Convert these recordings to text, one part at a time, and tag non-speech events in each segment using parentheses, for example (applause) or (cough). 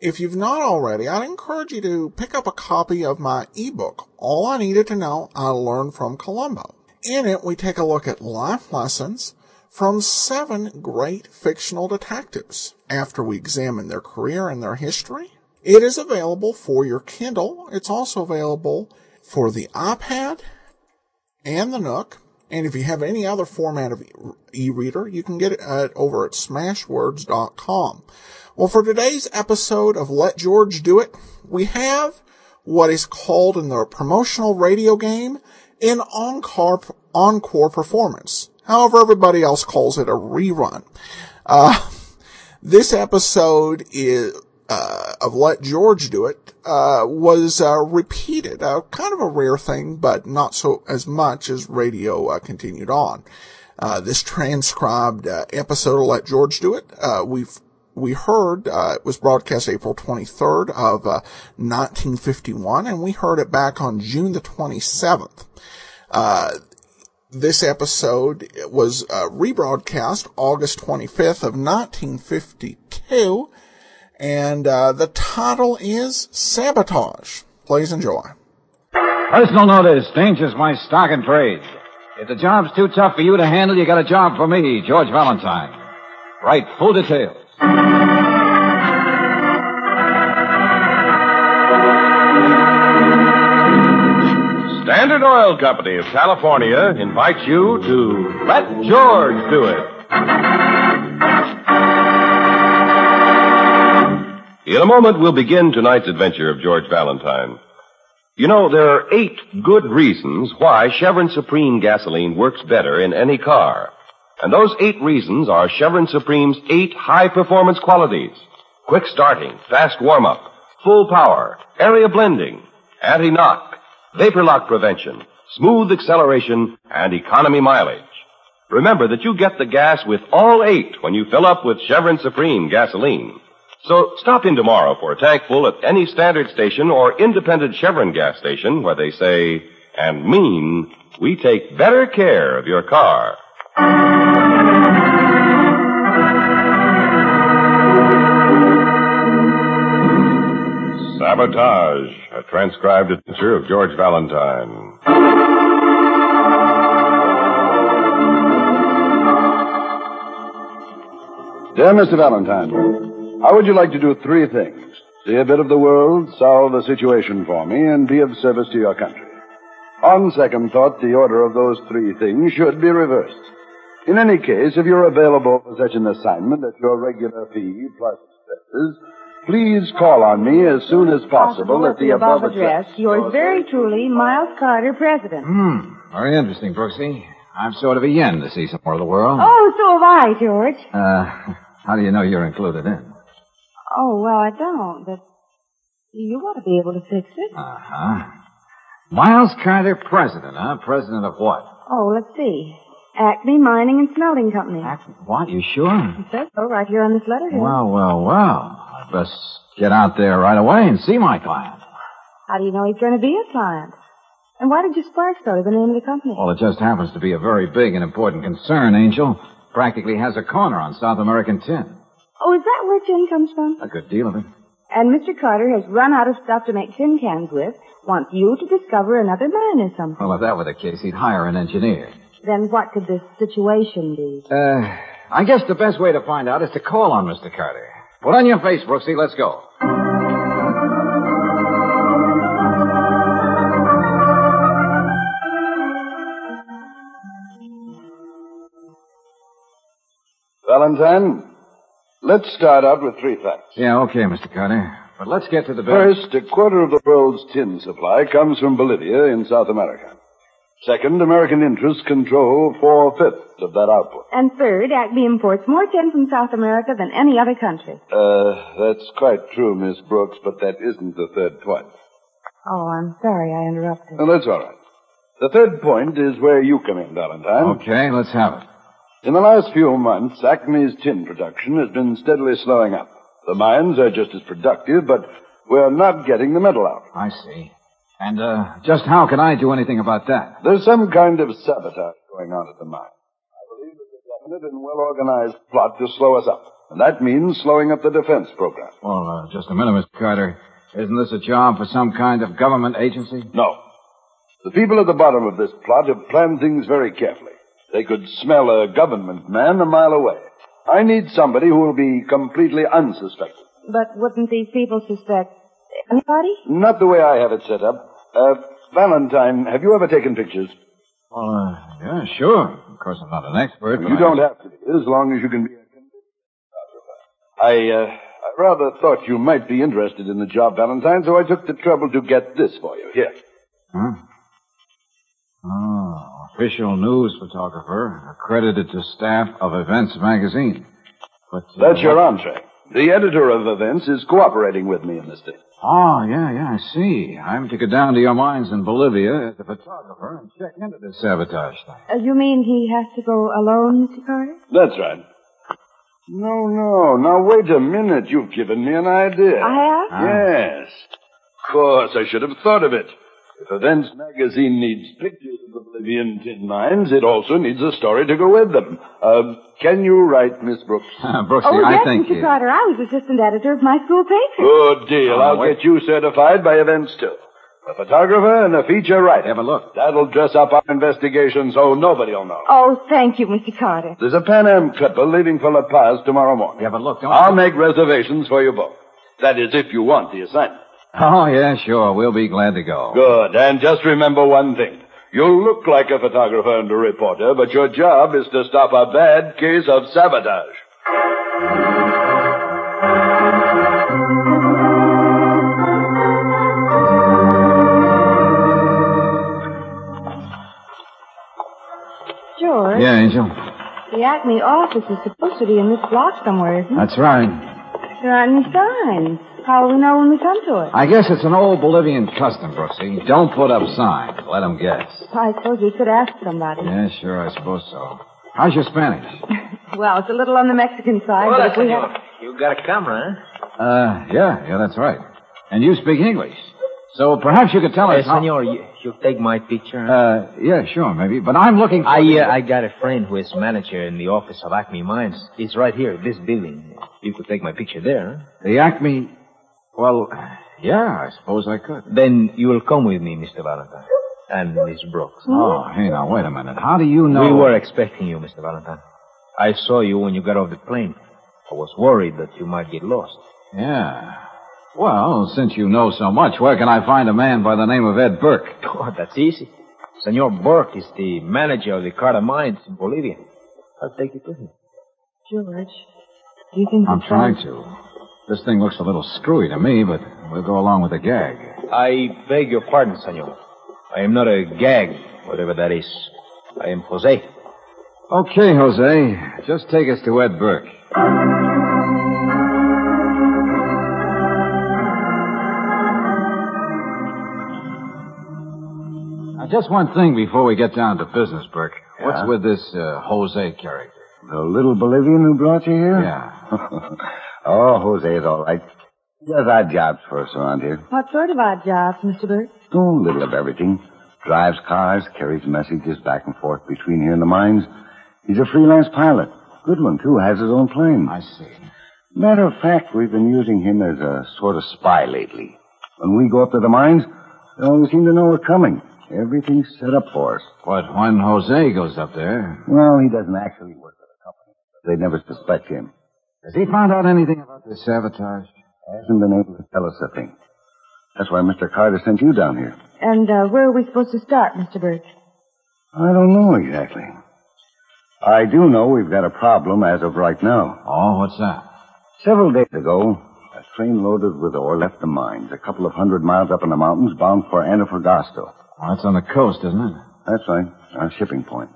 If you've not already, I'd encourage you to pick up a copy of my ebook, All I Needed to Know I Learned from Columbo. In it, we take a look at life lessons from seven great fictional detectives after we examine their career and their history. It is available for your Kindle. It's also available for the iPad and the Nook. And if you have any other format of e-reader, you can get it over at smashwords.com. Well, for today's episode of Let George Do It, we have what is called in the promotional radio game an encore, encore performance. However, everybody else calls it a rerun. Uh, this episode is, uh, of Let George Do It, uh, was, uh, repeated, uh, kind of a rare thing, but not so as much as radio, uh, continued on. this transcribed, episode of Let George Do It, we've we heard uh, it was broadcast April 23rd of uh, 1951, and we heard it back on June the 27th. Uh, this episode was uh, rebroadcast August 25th of 1952, and uh, the title is Sabotage. Please enjoy. Personal notice: Danger's my stock and trade. If the job's too tough for you to handle, you got a job for me, George Valentine. Write full details. Standard Oil Company of California invites you to Let George Do It. In a moment, we'll begin tonight's adventure of George Valentine. You know, there are eight good reasons why Chevron Supreme gasoline works better in any car. And those eight reasons are Chevron Supreme's eight high performance qualities. Quick starting, fast warm up, full power, area blending, anti-knock, vapor lock prevention, smooth acceleration, and economy mileage. Remember that you get the gas with all eight when you fill up with Chevron Supreme gasoline. So stop in tomorrow for a tank full at any standard station or independent Chevron gas station where they say and mean we take better care of your car. Sabotage, a transcribed adventure of George Valentine. Dear Mr. Valentine, how would you like to do three things? See a bit of the world, solve a situation for me, and be of service to your country. On second thought, the order of those three things should be reversed. In any case, if you're available for such an assignment at your regular fee plus expenses, please call on me as soon as possible at the above address. Yours very truly, Miles Carter, President. Hmm. Very interesting, Brooksy. I'm sort of a yen to see some more of the world. Oh, so have I, George. Uh, how do you know you're included in? Oh, well, I don't, but you ought to be able to fix it. Uh-huh. Miles Carter, President, huh? President of what? Oh, let's see. Acme Mining and Smelting Company. Acme? What? You sure? It says so right here on this letter. Here. Well, well, well. I best get out there right away and see my client. How do you know he's going to be a client? And why did you spark so to the name of the company? Well, it just happens to be a very big and important concern, Angel. Practically has a corner on South American tin. Oh, is that where tin comes from? A good deal of it. And Mr. Carter has run out of stuff to make tin cans with, wants you to discover another mine or something. Well, if that were the case, he'd hire an engineer. Then what could the situation be? Uh, I guess the best way to find out is to call on Mr. Carter. Put on your face, Brooksy. Let's go. Valentine, let's start out with three facts. Yeah, okay, Mr. Carter. But let's get to the best. First, a quarter of the world's tin supply comes from Bolivia in South America. Second, American interests control four-fifths of that output. And third, Acme imports more tin from South America than any other country. Uh, that's quite true, Miss Brooks, but that isn't the third point. Oh, I'm sorry I interrupted. Well, that's all right. The third point is where you come in, Valentine. Okay, let's have it. In the last few months, Acme's tin production has been steadily slowing up. The mines are just as productive, but we're not getting the metal out. I see. And, uh, just how can I do anything about that? There's some kind of sabotage going on at the mine. I believe it's a definite and well-organized plot to slow us up. And that means slowing up the defense program. Well, uh, just a minute, Mr. Carter. Isn't this a job for some kind of government agency? No. The people at the bottom of this plot have planned things very carefully. They could smell a government man a mile away. I need somebody who will be completely unsuspected. But wouldn't these people suspect anybody? Not the way I have it set up. Uh, Valentine, have you ever taken pictures? Well, uh, yeah, sure. Of course, I'm not an expert. but You I- don't have to, be, as long as you can be a photographer. I, uh, I rather thought you might be interested in the job, Valentine, so I took the trouble to get this for you. Here. Huh? Oh, official news photographer, accredited to staff of Events magazine. But uh, That's your entree. The editor of events is cooperating with me in this thing. Oh, yeah, yeah, I see. I'm to go down to your mines in Bolivia as a photographer and check into this sabotage thing. Uh, you mean he has to go alone, Mr. Carter? That's right. No, no. Now, wait a minute. You've given me an idea. I have? Yes. Of course, I should have thought of it. If Events magazine needs pictures of the Bolivian tin mines, it also needs a story to go with them. Uh, can you write, Miss Brooks? (laughs) Brooksy, oh, I yes, think Mr. you- Carter. I was assistant editor of my school paper. Good deal. Oh, I'll wait. get you certified by Events, too. A photographer and a feature writer. Have a look. That'll dress up our investigation so nobody'll know. Oh, thank you, Mr. Carter. There's a Pan Am clipper leaving for La Paz tomorrow morning. Have a look, don't I'll you? make reservations for you both. That is, if you want the assignment. Oh, yeah, sure. We'll be glad to go. Good. And just remember one thing. You'll look like a photographer and a reporter, but your job is to stop a bad case of sabotage. George, Yeah, Angel. the Acme office is supposed to be in this block somewhere, isn't it? That's right. There aren't any signs. How will we know when we come to it? I guess it's an old Bolivian custom, Brooksy. Don't put up signs. Let them guess. I suppose we could ask somebody. Yeah, sure, I suppose so. How's your Spanish? (laughs) Well, it's a little on the Mexican side, but if we have... You got a camera, huh? Uh, yeah, yeah, that's right. And you speak English. So perhaps you could tell us how... senor, you, you take my picture, huh? Uh, yeah, sure, maybe. But I'm looking for... I, the- uh, I got a friend who is manager in the office of Acme Mines. He's right here, this building. You could take my picture there, huh? The Acme... Well, yeah, I suppose I could. Then you will come with me, Mr. Valentine. And Miss Brooks. Oh, hey, now, wait a minute. How do you know... We were expecting you, Mr. Valentine. I saw you when you got off the plane. I was worried that you might get lost. Yeah. Well, since you know so much, where can I find a man by the name of Ed Burke? (laughs) Oh, that's easy. Senor Burke is the manager of the Carter Mines in Bolivia. I'll take you to him. George, do you think I'm the trying signs- to. This thing looks a little screwy to me, but we'll go along with the gag. I beg your pardon, senor. I am not a gag, whatever that is. I am Jose. Okay, Jose. Just take us to Ed Burke. Just one thing before we get down to business, Burke. What's with this uh, Jose character? The little Bolivian who brought you here? Yeah. (laughs) oh, Jose's all right. He does odd jobs for us around here. What sort of odd jobs, Mr. Burke? Oh, a little of everything. Drives cars, carries messages back and forth between here and the mines. He's a freelance pilot. Good one, too. Has his own plane. I see. Matter of fact, we've been using him as a sort of spy lately. When we go up to the mines, they always seem to know we're coming. Everything's set up for us. But when Jose goes up there, Well, he doesn't actually work for the company. They'd never suspect him. has he found out anything about this sabotage? Hasn't been able to tell us a thing. That's why Mr. Carter sent you down here. And uh, where are we supposed to start, Mr. Burke? I don't know exactly. I do know we've got a problem as of right now. Oh, what's that? Several days ago, a train loaded with ore left the mines, a couple of hundred miles up in the mountains, bound for Antofagasta. Well, that's on the coast, isn't it? That's right, our shipping point.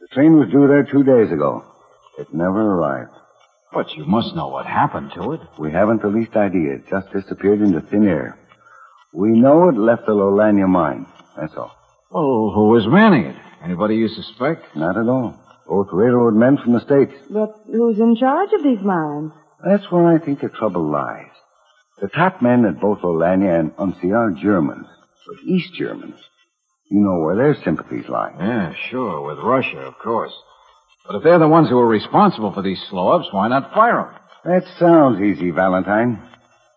The train was due there two days ago. It never arrived. But you must know what happened to it. We haven't the least idea. It just disappeared into thin air. We know it left the Lolania mine. That's all. Well, who was manning it? Anybody you suspect? Not at all. Both railroad men from the States. But who's in charge of these mines? That's where I think the trouble lies. The top men at both Olania and Uncia are Germans, but East Germans. You know where their sympathies lie. Yeah, sure, with Russia, of course. But if they're the ones who are responsible for these slow-ups, why not fire them? That sounds easy, Valentine.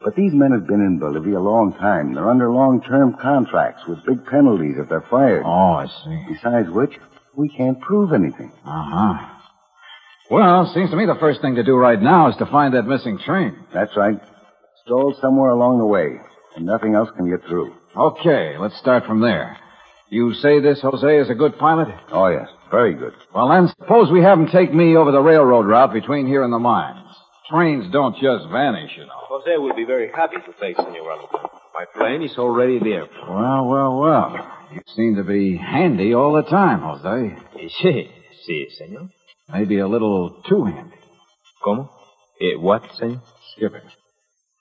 But these men have been in Bolivia a long time. They're under long-term contracts with big penalties if they're fired. Oh, I see. Besides which, we can't prove anything. Uh-huh. Well, seems to me the first thing to do right now is to find that missing train. That's right. Stalled somewhere along the way, and nothing else can get through. Okay, let's start from there. You say this Jose is a good pilot? Oh, yes. Very good. Well, then, suppose we have him take me over the railroad route between here and the mines. Trains don't just vanish, you know. Jose will be very happy to take Senor Valentine. My plane is already there. Well, well, well. You seem to be handy all the time, Jose. Sí, sí, senor. Maybe a little too handy. ¿Cómo? Eh, what, senor? Skipping.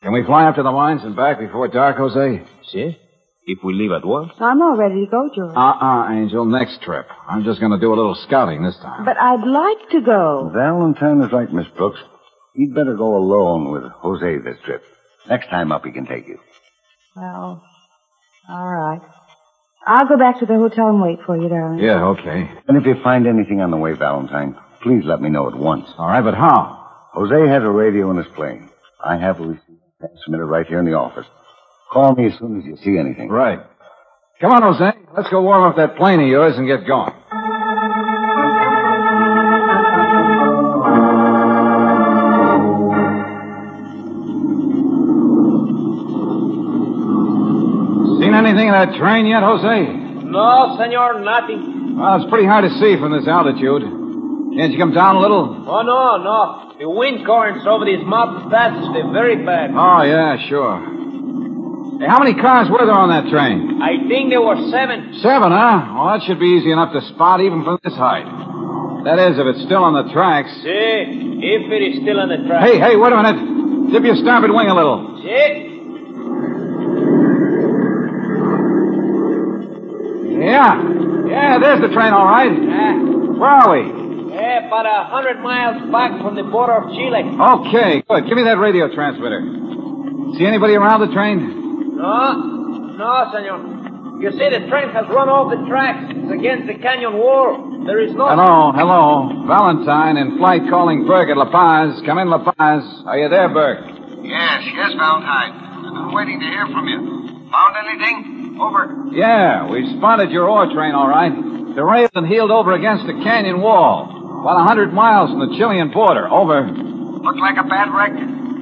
Can we fly up to the mines and back before dark, Jose? Sí. If we leave at once. I'm all ready to go, George. Uh-uh, Angel. Next trip. I'm just going to do a little scouting this time. But I'd like to go. Valentine is right, Miss Brooks. You'd better go alone with Jose this trip. Next time up, he can take you. Well, all right. I'll go back to the hotel and wait for you, darling. Yeah, okay. And if you find anything on the way, Valentine, please let me know at once. All right, but how? Jose has a radio in his plane. I have a receipt transmitter right here in the office. Call me as soon as you see anything. Right. Come on, Jose. Let's go warm up that plane of yours and get going. Seen anything of that train yet, Jose? No, senor, nothing. Well, it's pretty hard to see from this altitude. Can't you come down a little? Oh, no, no. The wind currents over these mountain passes, they're very bad. Oh, yeah, sure. Hey, how many cars were there on that train? I think there were seven. Seven, huh? Well, that should be easy enough to spot even from this height. That is, if it's still on the tracks. See, if it is still on the tracks. Hey, hey, wait a minute. Dip your starboard wing a little. See? Yeah. Yeah, there's the train, all right. Ah, Where are we? yeah, about a hundred miles back from the border of Chile. Okay, good. Give me that radio transmitter. See anybody around the train? No, no, senor. You see, the train has run off the tracks. It's against the canyon wall. There is no... Hello, hello. Valentine in flight calling Burke at La Paz. Come in, La Paz. Are you there, Burke? Yes, yes, Valentine. I've been waiting to hear from you. Found anything? Over. Yeah, we've spotted your ore train, all right. Derailed and heeled over against the canyon wall. About a hundred miles from the Chilean border. Over. Looked like a bad wreck.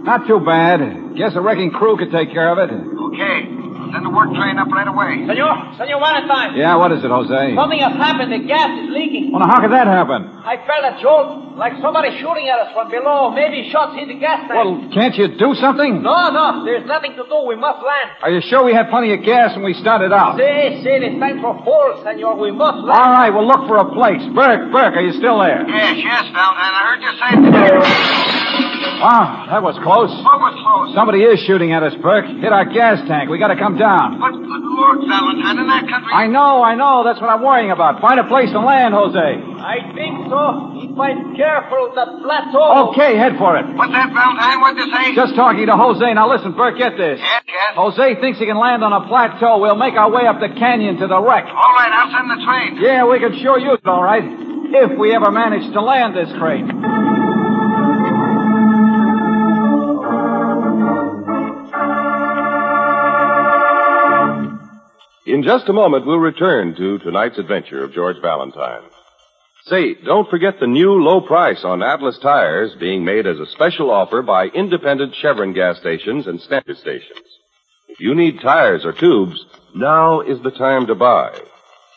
Not too bad. Guess a wrecking crew could take care of it. Okay. Send the work train up right away. Senor, Senor Valentine. Yeah, what is it, Jose? Something has happened. The gas is leaking. Well, now, how could that happen? I felt a jolt, like somebody shooting at us from below. Maybe shots hit the gas tank. Well, can't you do something? No, no, there's nothing to do. We must land. Are you sure we had plenty of gas when we started out? See, see, the tanks were full, senor. We must land. All right, well, look for a place. Burke, Burke, are you still there? Yes, yes, Valentine. I heard you say... Wow, that was close. Oh, what was close? Somebody is shooting at us, Burke. Hit our gas tank. We gotta come down. But, but look, Valentine, in that country... I know, I know. That's what I'm worrying about. Find a place to land, Jose. I think so. He might careful the that plateau. Okay, head for it. What's that, Valentine? What'd you say? Just talking to Jose. Now listen, Burke, get this. Yes, yes. Jose thinks he can land on a plateau. We'll make our way up the canyon to the wreck. All right, I'll send the train. Yeah, we can sure use it, all right. If we ever manage to land this crate. In just a moment, we'll return to tonight's adventure of George Valentine. Say, don't forget the new low price on Atlas tires being made as a special offer by independent Chevron gas stations and standard stations. If you need tires or tubes, now is the time to buy.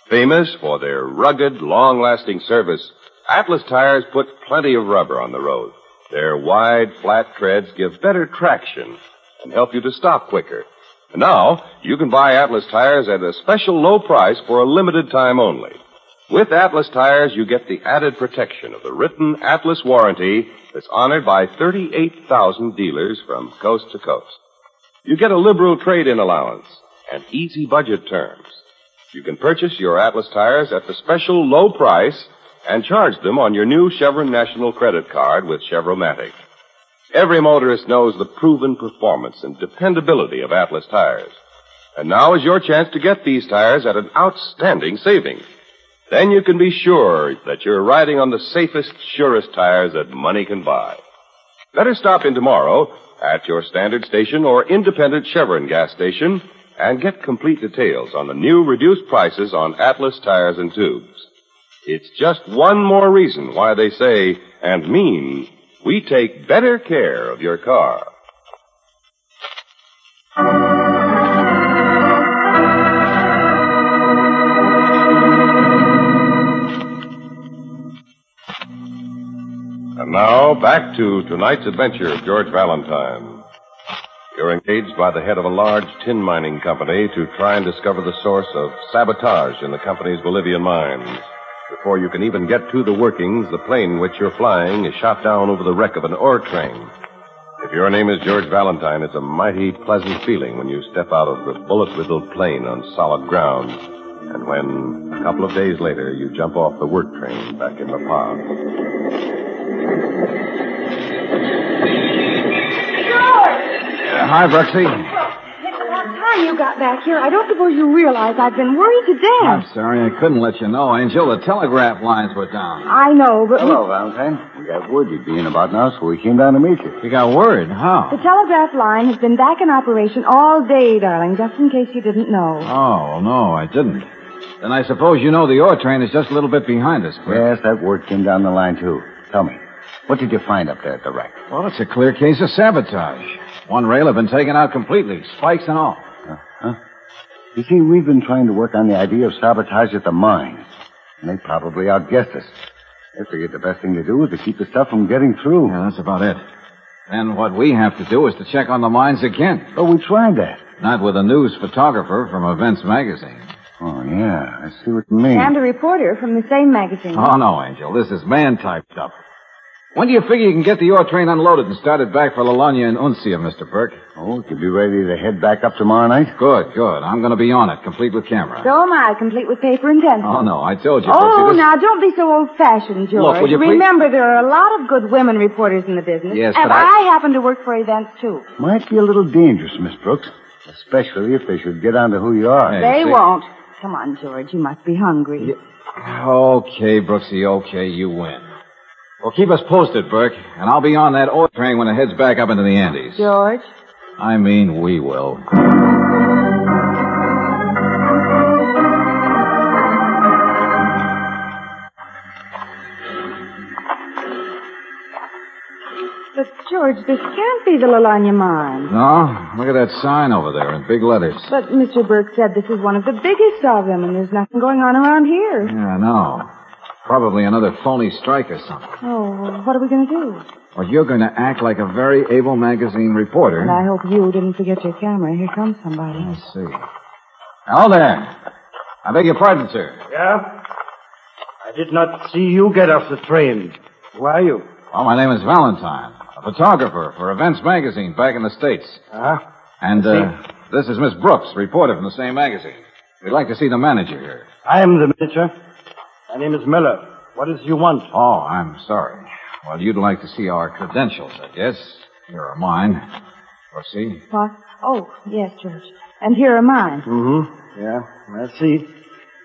Famous for their rugged, long-lasting service, Atlas tires put plenty of rubber on the road. Their wide, flat treads give better traction and help you to stop quicker. And now, you can buy Atlas tires at a special low price for a limited time only. With Atlas tires, you get the added protection of the written Atlas warranty that's honored by 38,000 dealers from coast to coast. You get a liberal trade-in allowance and easy budget terms. You can purchase your Atlas tires at the special low price and charge them on your new Chevron National Credit Card with Chevromatic. Every motorist knows the proven performance and dependability of Atlas tires. And now is your chance to get these tires at an outstanding saving. Then you can be sure that you're riding on the safest, surest tires that money can buy. Better stop in tomorrow at your standard station or independent Chevron gas station and get complete details on the new reduced prices on Atlas tires and tubes. It's just one more reason why they say and mean we take better care of your car. And now, back to tonight's adventure of George Valentine. You're engaged by the head of a large tin mining company to try and discover the source of sabotage in the company's Bolivian mines. Before you can even get to the workings, the plane which you're flying is shot down over the wreck of an ore train. If your name is George Valentine, it's a mighty pleasant feeling when you step out of the bullet-riddled plane on solid ground. And when, a couple of days later, you jump off the work train back in La Paz. George! Uh, hi, Brooksy. It's time you got back here. I don't suppose you realize I've been worried to death. I'm sorry I couldn't let you know, Angel. The telegraph lines were down. I know, but Hello, Valentine. We got word you'd be in about now, so we came down to meet you. You got word? How? The telegraph line has been back in operation all day, darling, just in case you didn't know. Oh, well, no, I didn't. Then I suppose you know the ore train is just a little bit behind us, Burke. Yes, that word came down the line, too. Tell me, what did you find up there at the wreck? Well, it's a clear case of sabotage. One rail had been taken out completely, spikes and all. Huh? You see, we've been trying to work on the idea of sabotage at the mines. And they probably outguessed us. They figured the best thing to do was to keep the stuff from getting through. Yeah, that's about it. Then what we have to do is to check on the mines again. Oh, we tried that. Not with a news photographer from Events Magazine. Oh, yeah. I see what you mean. And a reporter from the same magazine. Oh, no, Angel. This is man typed up. When do you figure you can get the ore train unloaded and started back for Lalonia and Uncia, Mr. Burke? Oh, to be ready to head back up tomorrow night? Good, good. I'm going to be on it, complete with camera. So am I, complete with paper and pencil. Oh, no, I told you. Oh, Brooksy, this- now don't be so old-fashioned, George. Look, will you please- Remember, there are a lot of good women reporters in the business. Yes, and but I- happen to work for events too. Might be a little dangerous, Miss Brooks. Especially if they should get on to who you are. Hey, they see- won't. Come on, George. You must be hungry. Okay, Brooksy, okay, you win. Well, keep us posted, Burke, and I'll be on that ore train when it heads back up into the Andes. George? I mean, we will. But, George, this can't be the Lalanya mine. No? Look at that sign over there in big letters. But Mr. Burke said this is one of the biggest of them, and there's nothing going on around here. Yeah, I know. Probably another phony strike or something. Oh, what are we going to do? Well, you're going to act like a very able magazine reporter. And I hope you didn't forget your camera. Here comes somebody. Let's see. Hello there. I beg your pardon, sir. Yeah? I did not see you get off the train. Who are you? Well, my name is Valentine, a photographer for Events Magazine back in the States. Huh? And, uh, this is Miss Brooks, reporter from the same magazine. We'd like to see the manager here. I am the manager. My name is Miller. What is it you want? Oh, I'm sorry. Well, you'd like to see our credentials, I guess. Here are mine. Let's see. What? Oh, yes, George. And here are mine. Mm-hmm. Yeah, I see.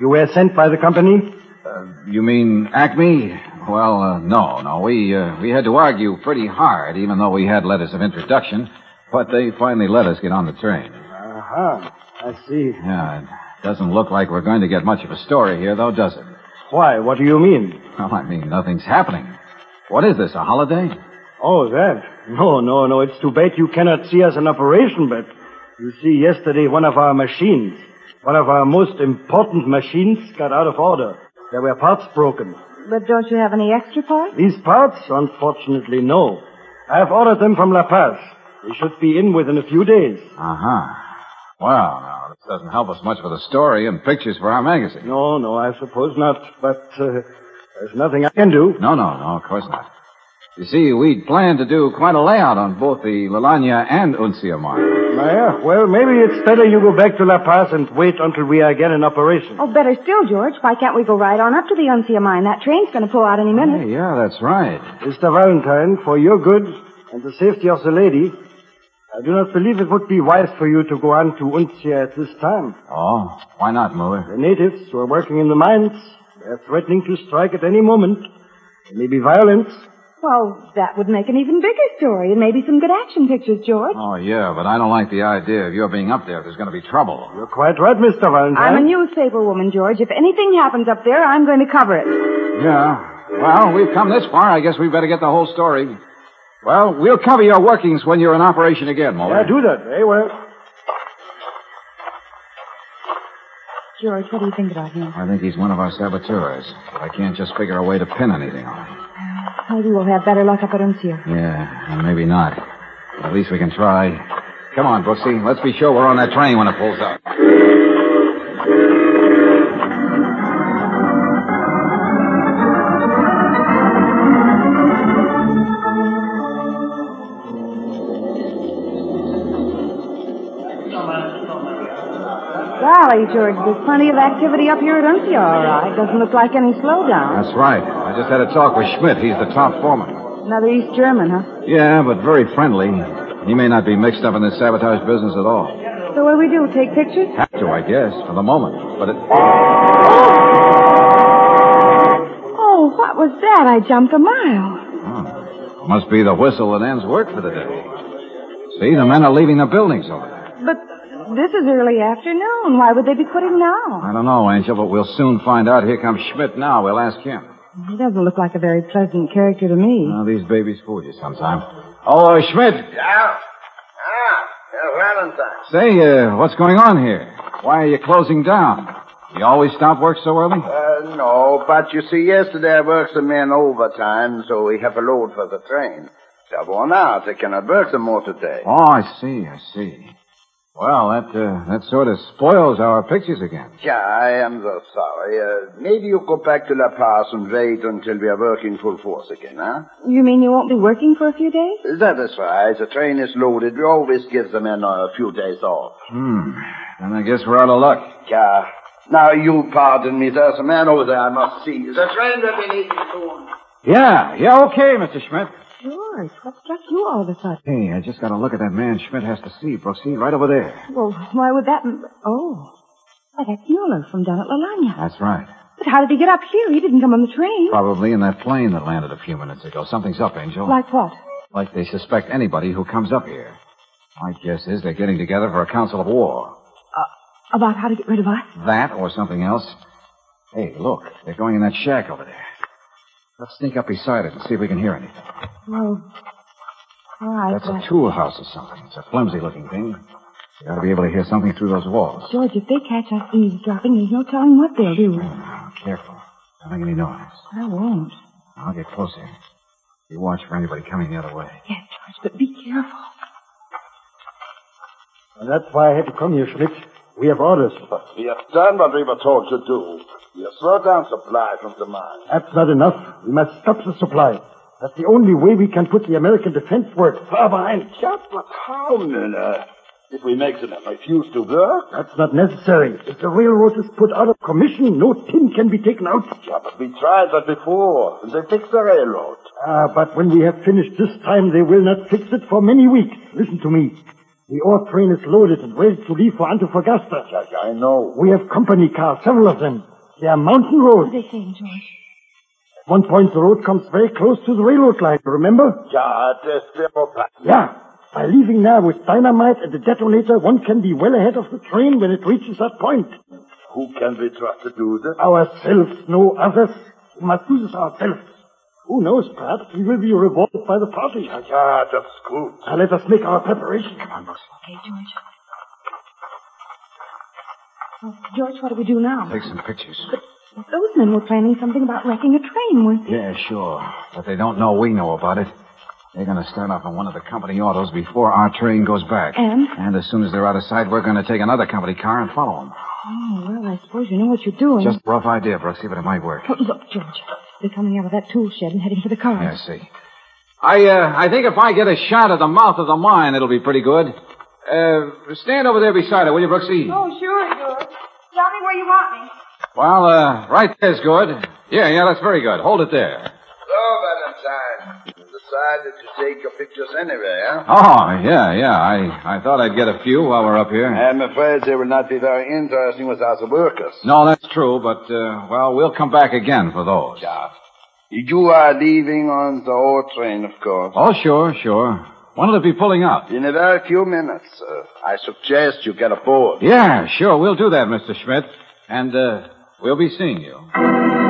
You were sent by the company? Uh, you mean Acme? Well, uh, no, no. We, uh, we had to argue pretty hard, even though we had letters of introduction. But they finally let us get on the train. Uh-huh. I see. Yeah, it doesn't look like we're going to get much of a story here, though, does it? Why? What do you mean? Well, I mean, nothing's happening. What is this, a holiday? Oh, that? No, no, no. It's too bad you cannot see us in operation, but you see, yesterday one of our machines, one of our most important machines, got out of order. There were parts broken. But don't you have any extra parts? These parts? Unfortunately, no. I have ordered them from La Paz. They should be in within a few days. Uh-huh. Well, now, this doesn't help us much for the story and pictures for our magazine. No, no, I suppose not. But uh, there's nothing I can do. No, no, no, of course not. You see, we'd planned to do quite a layout on both the Lalania and Uncia mines. Yeah, well, maybe it's better you go back to La Paz and wait until we are again in operation. Oh, better still, George. Why can't we go right on up to the Uncia mine? That train's going to pull out any minute. Hey, yeah, that's right. Mr. Valentine, for your good and the safety of the lady, I do not believe it would be wise for you to go on to Uncia at this time. Oh, why not, Muller? The natives who are working in the mines, they are threatening to strike at any moment. There may be violence. Well, that would make an even bigger story and maybe some good action pictures, George. Oh, yeah, but I don't like the idea of your being up there. if There's going to be trouble. You're quite right, Mr. Valentine. I'm a newspaper woman, George. If anything happens up there, I'm going to cover it. Yeah. Well, we've come this far. I guess we better get the whole story. Well, we'll cover your workings when you're in operation again, Muller. Yeah, do that. Very well. George, what do you think about him? I think he's one of our saboteurs, but I can't just figure a way to pin anything on him. Uh, maybe we'll have better luck up at Uncia. Yeah, and maybe not. At least we can try. Come on, Brooksy. Let's be sure we're on that train when it pulls up. Golly, George, there's plenty of activity up here at Uncia, all right. Doesn't look like any slowdown. That's right. I just had a talk with Schmidt. He's the top foreman. Another East German, huh? Yeah, but very friendly. He may not be mixed up in this sabotage business at all. So what do we do? Take pictures? Have to, I guess, for the moment. But it. Oh, what was that? I jumped a mile. Oh, must be the whistle that ends work for the day. See, the men are leaving the buildings over there. But this is early afternoon. Why would they be quitting now? I don't know, Angel, but we'll soon find out. Here comes Schmidt now. We'll ask him. He doesn't look like a very pleasant character to me. Now, these babies fool you sometimes. Oh, uh, Schmidt. Yeah? Ah, yeah, Valentine. Say, uh, what's going on here? Why are you closing down? You always stop work so early? Uh, no, but you see, yesterday I worked some men overtime, so we have a load for the train. They're worn out. They cannot work some more today. Oh, I see, I see. Well, that uh, that sort of spoils our pictures again. Yeah, I am so sorry. Uh, maybe you go back to La Paz and wait until we are working full force again, huh? You mean you won't be working for a few days? That is right. The train is loaded. We always give the men a few days off. Hmm. Then I guess we're out of luck. Yeah. Now, you pardon me. There's a man over there I must see. The train will be leaving soon. Yeah, yeah, okay, Mr. Schmidt. George, what struck you all of a sudden? Hey, I just got to look at that man Schmidt has to see, Brooksy, right over there. Well, why would that... Oh. Why, that's Mueller from down at Lalania. That's right. But how did he get up here? He didn't come on the train. Probably in that plane that landed a few minutes ago. Something's up, Angel. Like what? Like they suspect anybody who comes up here. My guess is they're getting together for a council of war. Uh, about how to get rid of us? That or something else. Hey, look. They're going in that shack over there. Let's sneak up beside it and see if we can hear anything. Well, all right. That's but- a tool house or something. It's a flimsy looking thing. You ought to be able to hear something through those walls. George, if they catch us eavesdropping, there's no telling what they'll do. Now, careful. Don't make any noise. I won't. I'll get closer. You watch for anybody coming the other way. Yes, George, but be careful. And that's why I had to come here, Schmidt. We have orders. We have done what we were told to do. We have slowed down supply from the mine. That's not enough. We must stop the supply. That's the only way we can put the American defense work far behind. Yeah, but how, Miller? If we make them refuse to work? That's not necessary. If the railroad is put out of commission, no tin can be taken out. Yeah, but we tried that before, and they fixed the railroad. Ah, but when we have finished this time, they will not fix it for many weeks. Listen to me. The ore train is loaded and ready to leave for Antofagasta. Yeah, yeah, I know. We have company cars, several of them. They are mountain roads. What roads. are they saying, George? At one point, the road comes very close to the railroad line, remember? Yeah, there's demo pass. Yeah. By leaving now with dynamite and the detonator, one can be well ahead of the train when it reaches that point. Who can we trust to do that? Ourselves, no others. We must do this ourselves. Who knows, perhaps we will be rewarded by the party. Yeah, that's good. Now let us make our preparations. Come on, Brooks. Okay, George. Oh, George, what do we do now? Take some pictures. But those men were planning something about wrecking a train, weren't they? Yeah, sure. But they don't know we know about it. They're going to start off on one of the company autos before our train goes back. And? And as soon as they're out of sight, we're going to take another company car and follow them. Oh, well, I suppose you know what you're doing. Just a rough idea, Brooksy, but it might work. Look, George. They're coming out of that tool shed and heading for the cars. I see. I, uh, I think if I get a shot at the mouth of the mine, it'll be pretty good. Uh, stand over there beside her, will you, Brooksy? Oh, sure, George. Tell me where you want me. Well, uh, right there's good. Yeah, yeah, that's very good. Hold it there. So, Valentine, you decided to take your pictures anyway, huh? Oh, yeah, yeah. I, I thought I'd get a few while we're up here. I'm afraid they will not be very interesting without the workers. No, that's true, but, uh, well, we'll come back again for those. Yeah. You are leaving on the old train, of course. Oh, sure, sure. When will it be pulling up? In a very few minutes. Uh, I suggest you get aboard. Yeah, sure. We'll do that, Mr. Schmidt. And, uh, we'll be seeing you.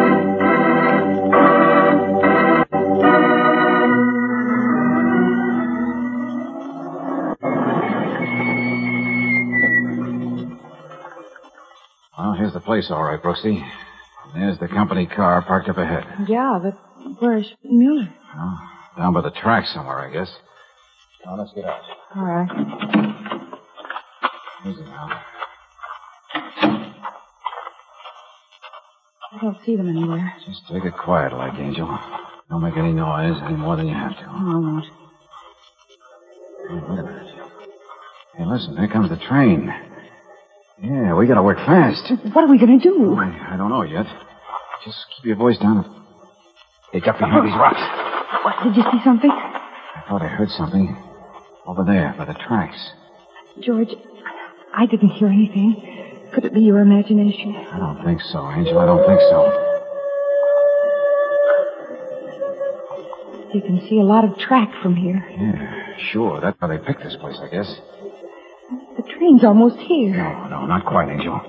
Well, here's the place, all right, Brooksy. There's the company car parked up ahead. Yeah, but where's Mueller? Oh, down by the track somewhere, I guess. Now, let's get out. All right. Easy now. I don't see them anywhere. Just take it quiet like, Angel. Don't make any noise any more than you have to. Oh, I won't. Hey, wait a minute. Hey, listen, here comes the train. Yeah, we gotta work fast. What are we to do? I, I don't know yet. Just keep your voice down. Hey, duck behind these rocks. What, did you see something? I thought I heard something. Over there, by the tracks. George, I didn't hear anything. Could it be your imagination? I don't think so, Angel. I don't think so. You can see a lot of track from here. Yeah, sure. That's how they picked this place, I guess. The train's almost here. No, no, not quite, Angel.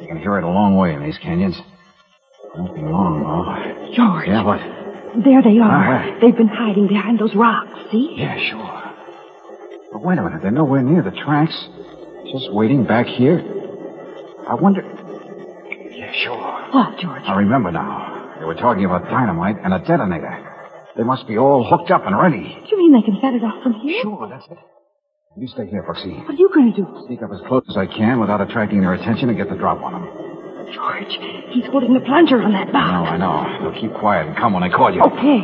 You can hear it a long way in these canyons. It Won't be long, though. George. Yeah, what? There they are. Ah, where? They've been hiding behind those rocks, see? Yeah, sure. But wait a minute. They're nowhere near the tracks. Just waiting back here. I wonder. Yeah, sure. What, George? I remember now. They were talking about dynamite and a detonator. They must be all hooked up and ready. Do you mean they can set it off from here? Sure, that's it. You stay here, Brooksy. What are you going to do? Sneak up as close as I can without attracting their attention and get the drop on them. George, he's holding the plunger on that box. No, box. I know. They'll keep quiet and come when I call you. Okay.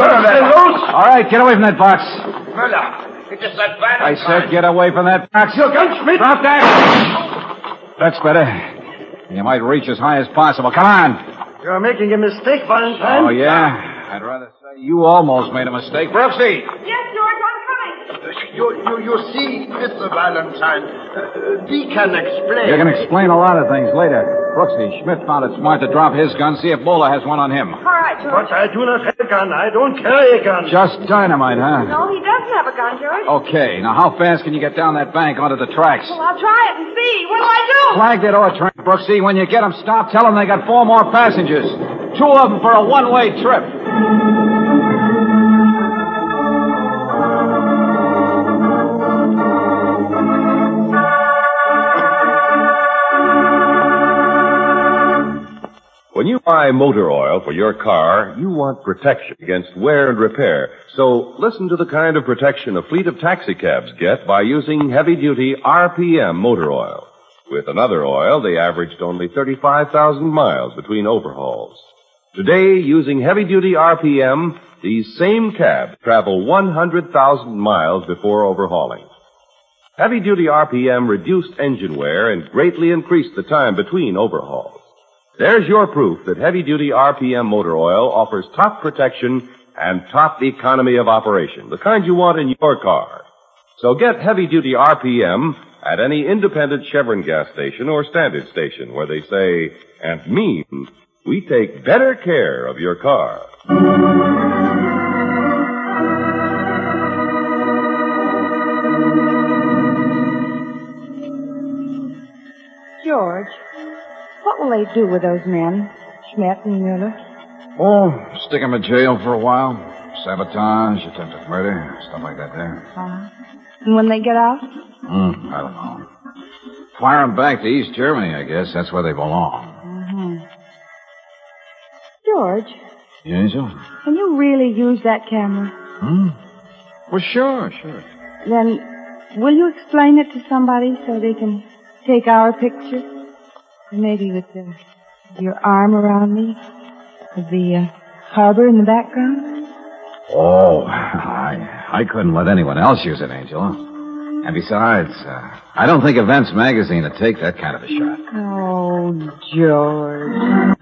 All right, get away from that box. Müller, it is just that I said get away from that box. Your gun, Schmidt! Drop that. That's better. You might reach as high as possible. Come on. You're making a mistake, Valentine. Oh, yeah? I'd rather say you almost made a mistake. Brooksy! Yes, George, I'm coming. You, you, you see, Mr. Valentine, uh, we can explain. You can explain a lot of things later. Brooksy, Schmidt found it smart to drop his gun, see if Bowler has one on him. All right, George. But I do not have a gun. I don't carry a gun. Just dynamite, huh? No, he doesn't have a gun, George. Okay, now how fast can you get down that bank onto the tracks? Well, I'll try it and see. What do I do? Flag that ore train, Brooksy. When you get them stopped, tell them they got four more passengers. Two of them for a one-way trip. When you buy motor oil for your car, you want protection against wear and repair. So listen to the kind of protection a fleet of taxicabs get by using heavy-duty RPM motor oil. With another oil, they averaged only 35,000 miles between overhauls. Today, using heavy-duty RPM, these same cabs travel 100,000 miles before overhauling. Heavy-duty RPM reduced engine wear and greatly increased the time between overhauls. There's your proof that heavy-duty RPM motor oil offers top protection and top economy of operation, the kind you want in your car. So get heavy-duty RPM at any independent Chevron gas station or standard station where they say and mean we take better care of your car. George, will they do with those men, Schmidt and Mueller? Oh, stick them in jail for a while. Sabotage, attempted murder, stuff like that there. Uh, and when they get out? Hmm, I don't know. Fire them back to East Germany, I guess. That's where they belong. Uh-huh. George, Yeah, Angel? can you really use that camera? Hmm? Well, sure, sure. Then will you explain it to somebody so they can take our picture? Maybe with uh, your arm around me, with the uh, harbor in the background. Oh, I, I couldn't let anyone else use it, Angel. And besides, uh, I don't think Events Magazine would take that kind of a shot. Oh, George.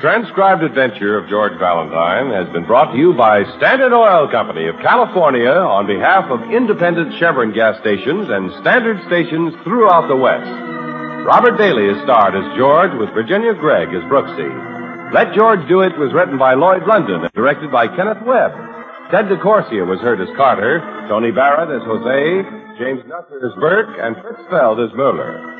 Transcribed adventure of George Valentine has been brought to you by Standard Oil Company of California on behalf of independent Chevron gas stations and standard stations throughout the West. Robert Bailey is starred as George with Virginia Gregg as Brooksy. Let George Do It was written by Lloyd London and directed by Kenneth Webb. Ted DeCorsia was heard as Carter, Tony Barrett as Jose, James Nusser as Burke, and Fritz Feld as Mueller.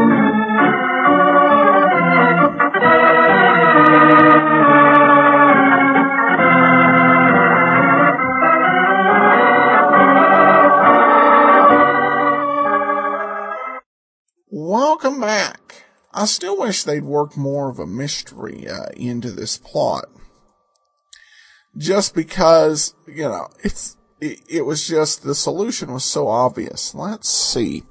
Welcome back. I still wish they'd work more of a mystery uh, into this plot. Just because, you know, it's it, it, was just the solution was so obvious. Let's see.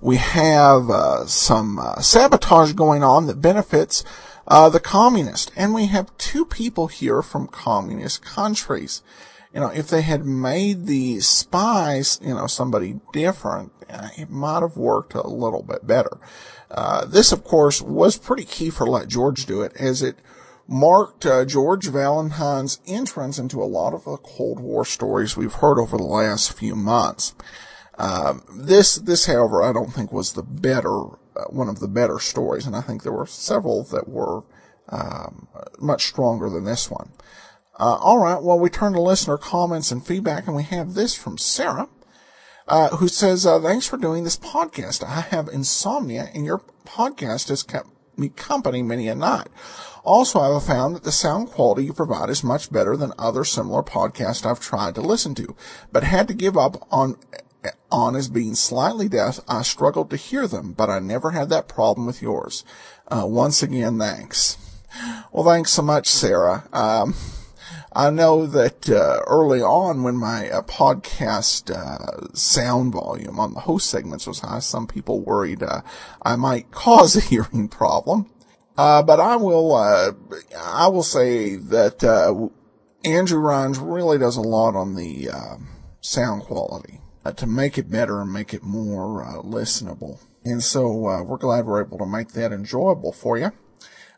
We have uh, some uh, sabotage going on that benefits uh, the communist, and we have two people here from communist countries. You know, if they had made the spies, you know, somebody different, uh, it might have worked a little bit better. Uh, this, of course, was pretty key for Let George Do It, as it marked uh, George Valentine's entrance into a lot of the Cold War stories we've heard over the last few months. Um, this, this, however, I don't think was the better, uh, one of the better stories, and I think there were several that were um, much stronger than this one. Uh, all right, well, we turn to listener comments and feedback, and we have this from Sarah. Uh, who says, uh, thanks for doing this podcast. I have insomnia and your podcast has kept me company many a night. Also, I have found that the sound quality you provide is much better than other similar podcasts I've tried to listen to, but had to give up on on as being slightly deaf. I struggled to hear them, but I never had that problem with yours. Uh, once again, thanks. Well, thanks so much, Sarah. Um, I know that uh, early on when my uh, podcast uh, sound volume on the host segments was high, some people worried uh, I might (laughs) cause a hearing problem. Uh, but I will uh, I will say that Andrew Rhynes really does a lot on the sound quality to make it better and make it more listenable. And so we're glad we're able to make that enjoyable for you.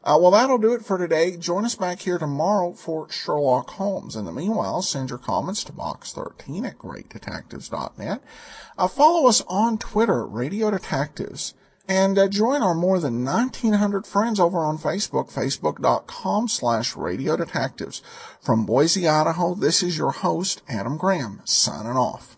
Uh, well, that'll do it for today. Join us back here tomorrow for Sherlock Holmes. In the meanwhile, send your comments to box13 at greatdetectives.net. Uh, follow us on Twitter, Radio Detectives. And uh, join our more than 1,900 friends over on Facebook, facebook.com slash radio detectives. From Boise, Idaho, this is your host, Adam Graham, signing off.